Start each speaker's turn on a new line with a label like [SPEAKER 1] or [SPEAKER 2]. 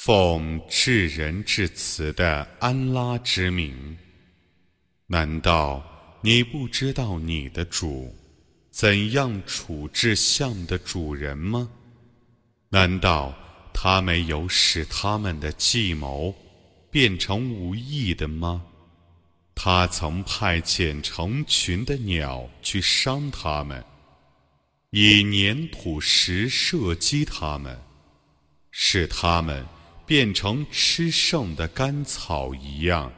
[SPEAKER 1] 奉至仁至慈的安拉之名，难道你不知道你的主怎样处置象的主人吗？难道他没有使他们的计谋变成无益的吗？他曾派遣成群的鸟去伤他们，以粘土石射击他们，使他们。变成吃剩的干草一样。